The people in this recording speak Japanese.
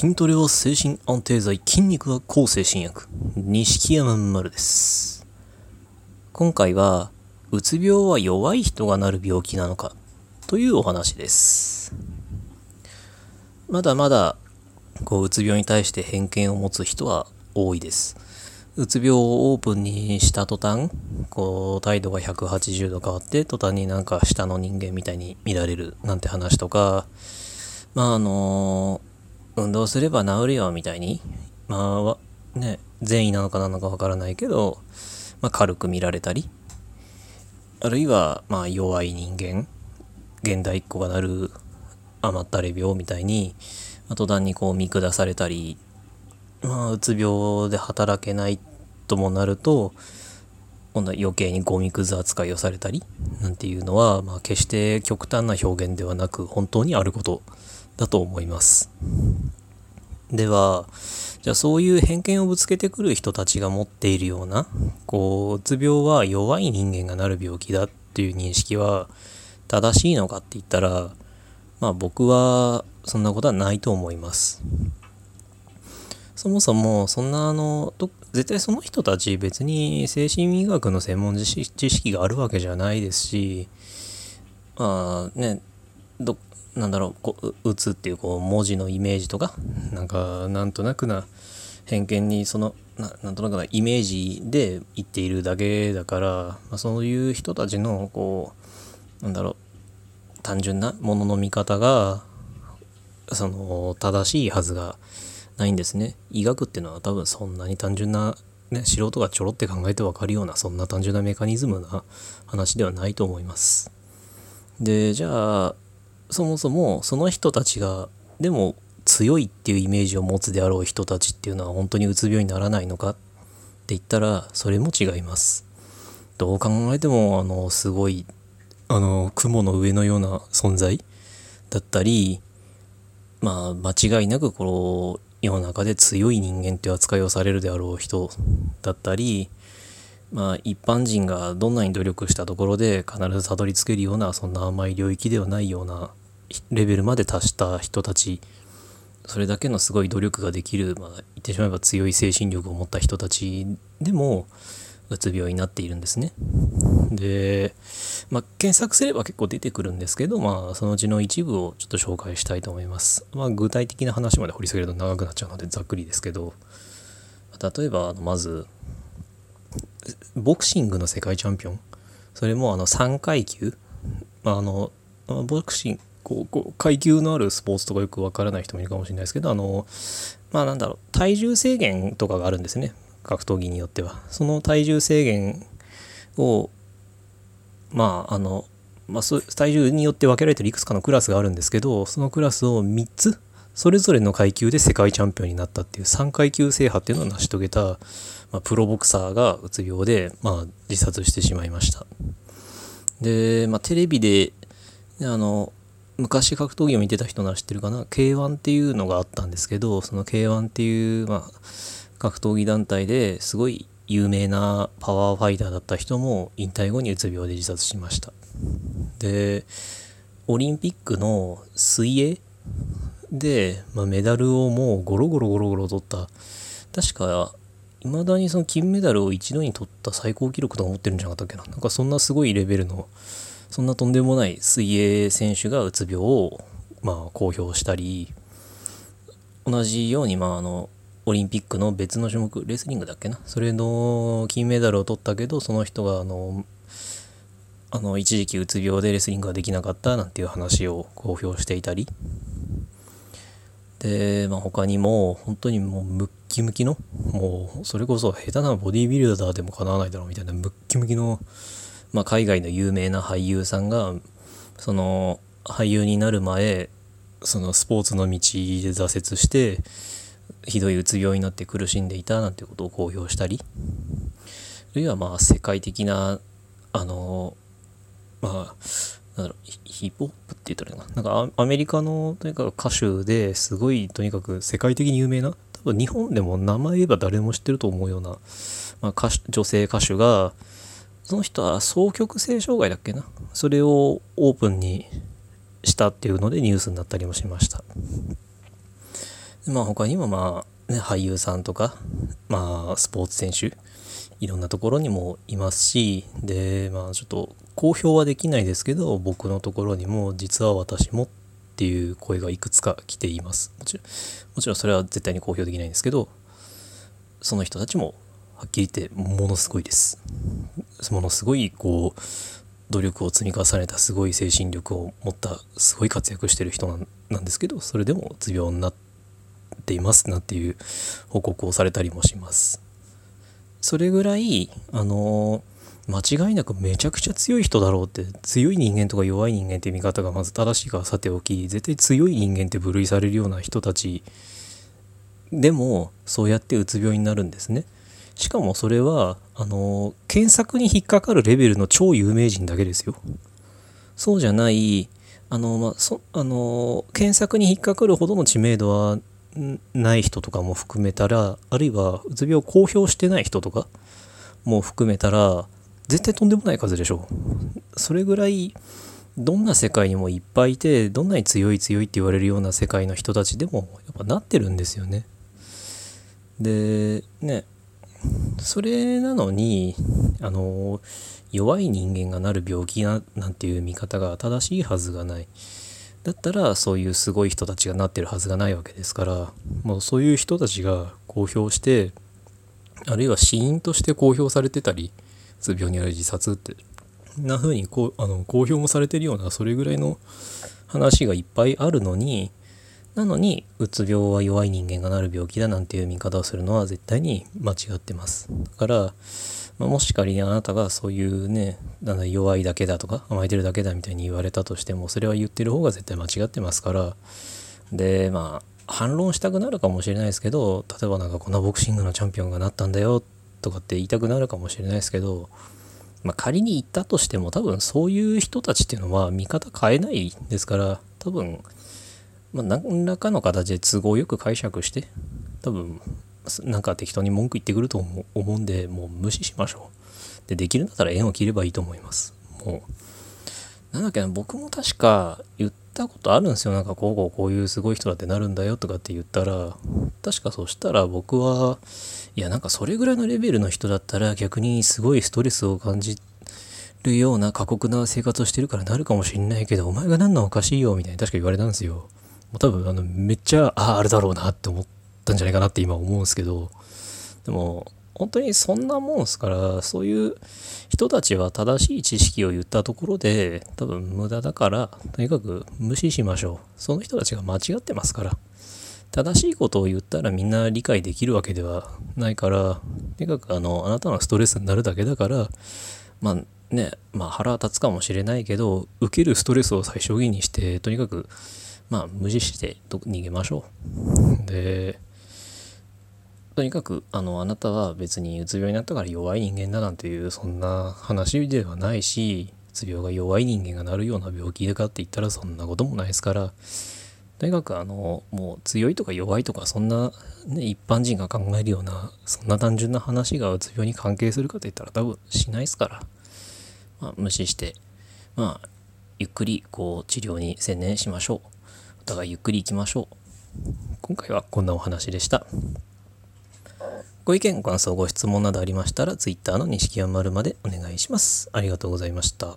筋トレは精神安定剤、筋肉は抗精神薬。錦山丸です。今回は、うつ病は弱い人がなる病気なのかというお話です。まだまだ、こう、うつ病に対して偏見を持つ人は多いです。うつ病をオープンにした途端、こう、態度が180度変わって、途端になんか下の人間みたいに見られるなんて話とか、まああの運動すれば治るよみたいに、まあわね、善意なのかなのかわからないけど、まあ、軽く見られたり、あるいはまあ弱い人間、現代っ子がなる甘ったれ病みたいに、まあ、途端にこう見下されたり、まあ、うつ病で働けないともなると、今度は余計にゴミくず扱いをされたりなんていうのは、まあ、決して極端な表現ではなく本当にあること。だと思います。では、じゃあそういう偏見をぶつけてくる人たちが持っているような、こう、うつ病は弱い人間がなる病気だっていう認識は正しいのかって言ったら、まあ僕はそんなことはないと思います。そもそも、そんなあの、絶対その人たち別に精神医学の専門知識があるわけじゃないですし、まあね、どっ、なんだろう、こう、打つっていうこう文字のイメージとか、なんか、なんとなくな偏見にその、ななんとなくなイメージで言っているだけだから、まあ、そういう人たちの、こう、なんだろう、単純なものの見方が、その、正しいはずがないんですね。医学っていうのは多分そんなに単純な、ね、素人がちょろって考えてわかるような、そんな単純なメカニズムな話ではないと思います。で、じゃあ、そもそもその人たちがでも強いっていうイメージを持つであろう人たちっていうのは本当にうつ病にならないのかって言ったらそれも違います。どう考えてもあのすごいあの雲の上のような存在だったりまあ間違いなくこの世の中で強い人間っていう扱いをされるであろう人だったりまあ一般人がどんなに努力したところで必ずたどり着けるようなそんな甘い領域ではないようなレベルまで達した人たちそれだけのすごい努力ができる、まあ、言ってしまえば強い精神力を持った人たちでもうつ病になっているんですね。で、まあ、検索すれば結構出てくるんですけど、まあ、そのうちの一部をちょっと紹介したいと思います。まあ、具体的な話まで掘り下げると長くなっちゃうのでざっくりですけど、例えば、あのまず、ボクシングの世界チャンピオンそれもあの3階級まああのボクシングこうこう階級のあるスポーツとかよくわからない人もいるかもしれないですけどあのまあなんだろう体重制限とかがあるんですね格闘技によってはその体重制限をまああの、まあ、体重によって分けられてるいくつかのクラスがあるんですけどそのクラスを3つそれぞれの階級で世界チャンピオンになったっていう3階級制覇っていうのを成し遂げた、まあ、プロボクサーがうつ病で、まあ、自殺してしまいました。で、まあ、テレビであの昔格闘技を見てた人なら知ってるかな？K1 っていうのがあったんですけどその K1 っていう、まあ、格闘技団体ですごい有名なパワーファイターだった人も引退後にうつ病で自殺しました。でオリンピックの水泳で、まあ、メダルをもうゴロゴロゴロゴロ取った。確かいまだにその金メダルを一度に取った最高記録とか持ってるんじゃなかったっけな？なんかそんなすごいレベルのそんなとんでもない水泳選手がうつ病をまあ公表したり同じようにまああのオリンピックの別の種目レスリングだっけな？それの金メダルを取ったけどその人があのあの一時期うつ病でレスリングができなかったなんていう話を公表していたり。で、まあ、他にも本当にもうムッキムキのもうそれこそ下手なボディービルダーでもかなわないだろうみたいなムッキムキの、まあ、海外の有名な俳優さんがその俳優になる前そのスポーツの道で挫折してひどいうつ病になって苦しんでいたなんてことを公表したりあるいはまあ世界的なあのまあなんだろうヒップホップって言ったらいいかな。なんかアアメリカのとにかく歌手ですごいとにかく世界的に有名な多分日本でも名前言えば誰も知ってると思うような、まあ、歌手女性歌手がその人は双極性障害だっけな？それをオープンにしたっていうのでニュースになったりもしましたでまあ他にもまあ、ね、俳優さんとか、まあスポーツ選手、いろんなところにもいますし、で、まあちょっと公表はできないですけど、僕のところにも実は私もっていう声がいくつか来ています。もちろん、もちろんそれは絶対に公表できないんですけど、その人たちもはっきり言ってものすごいです。ものすごいこう努力を積み重ねたすごい精神力を持ったすごい活躍してる人なんですけどそれでもうつ病になっていますなっていう報告をされたりもしますそれぐらいあの間違いなくめちゃくちゃ強い人だろうって強い人間とか弱い人間って見方がまず正しいからさておき絶対強い人間って部類されるような人たちでもそうやってうつ病になるんですねしかもそれはあの検索に引っかかるレベルの超有名人だけですよ。そうじゃないあの、まあ、そあの検索に引っかかるほどの知名度はない人とかも含めたらあるいはうつ病を公表してない人とかも含めたら絶対とんでもない数でしょう。それぐらいどんな世界にもいっぱいいてどんなに強い強いって言われるような世界の人たちでもやっぱなってるんですよね。でねそれなのにあの弱い人間がなる病気ななんていう見方が正しいはずがない。だったらそういうすごい人たちがなってるはずがないわけですからもうそういう人たちが公表してあるいは死因として公表されてたりうつ病による自殺ってな風にこうあの公表もされてるようなそれぐらいの話がいっぱいあるのになのにうつ病は弱い人間がなる病気だなんていう見方をするのは絶対に間違ってます。だから、まあ、もし仮にあなたがそういうねなん弱いだけだとか甘えてるだけだみたいに言われたとしてもそれは言ってる方が絶対間違ってますから。でまあ反論したくなるかもしれないですけど例えばなんかこんなボクシングのチャンピオンがなったんだよとかって言いたくなるかもしれないですけどまあ、仮に言ったとしても多分そういう人たちっていうのは見方変えないですから多分まあ、何らかの形で都合よく解釈して多分なんか適当に文句言ってくると思うんでもう無視しましょう。でできるんだったら縁を切ればいいと思います。もうなんだっけな僕も確か言ったことあるんですよ。なんかこうこうこういうすごい人だってなるんだよとかって言ったら確かそしたら僕はいやなんかそれぐらいのレベルの人だったら逆にすごいストレスを感じるような過酷な生活をしてるからなるかもしんないけどお前がなんのおかしいよみたいに確か言われたんですよ。う多分あのめっちゃあああれだろうなって思ったんじゃないかなって今思うんですけどでも本当にそんなもんすからそういう人たちは正しい知識を言ったところで多分無駄だからとにかく無視しましょう。その人たちが間違ってますから。正しいことを言ったらみんな理解できるわけではないからとにかくあのあなたのストレスになるだけだからまあねまあ腹立つかもしれないけど受けるストレスを最小限にしてとにかくまあ無視して逃げましょう。でとにかくあのあなたは別にうつ病になったから弱い人間だなんていうそんな話ではないしうつ病が弱い人間がなるような病気でかって言ったらそんなこともないですからとにかくあのもう強いとか弱いとかそんな、ね、一般人が考えるようなそんな単純な話がうつ病に関係するかといったら多分しないですから、まあ、無視してまあゆっくりこう治療に専念しましょう。互いゆっくりいきましょう。今回はこんなお話でした。ご意見、ご感想、ご質問などありましたら、Twitter の錦山丸までお願いします。ありがとうございました。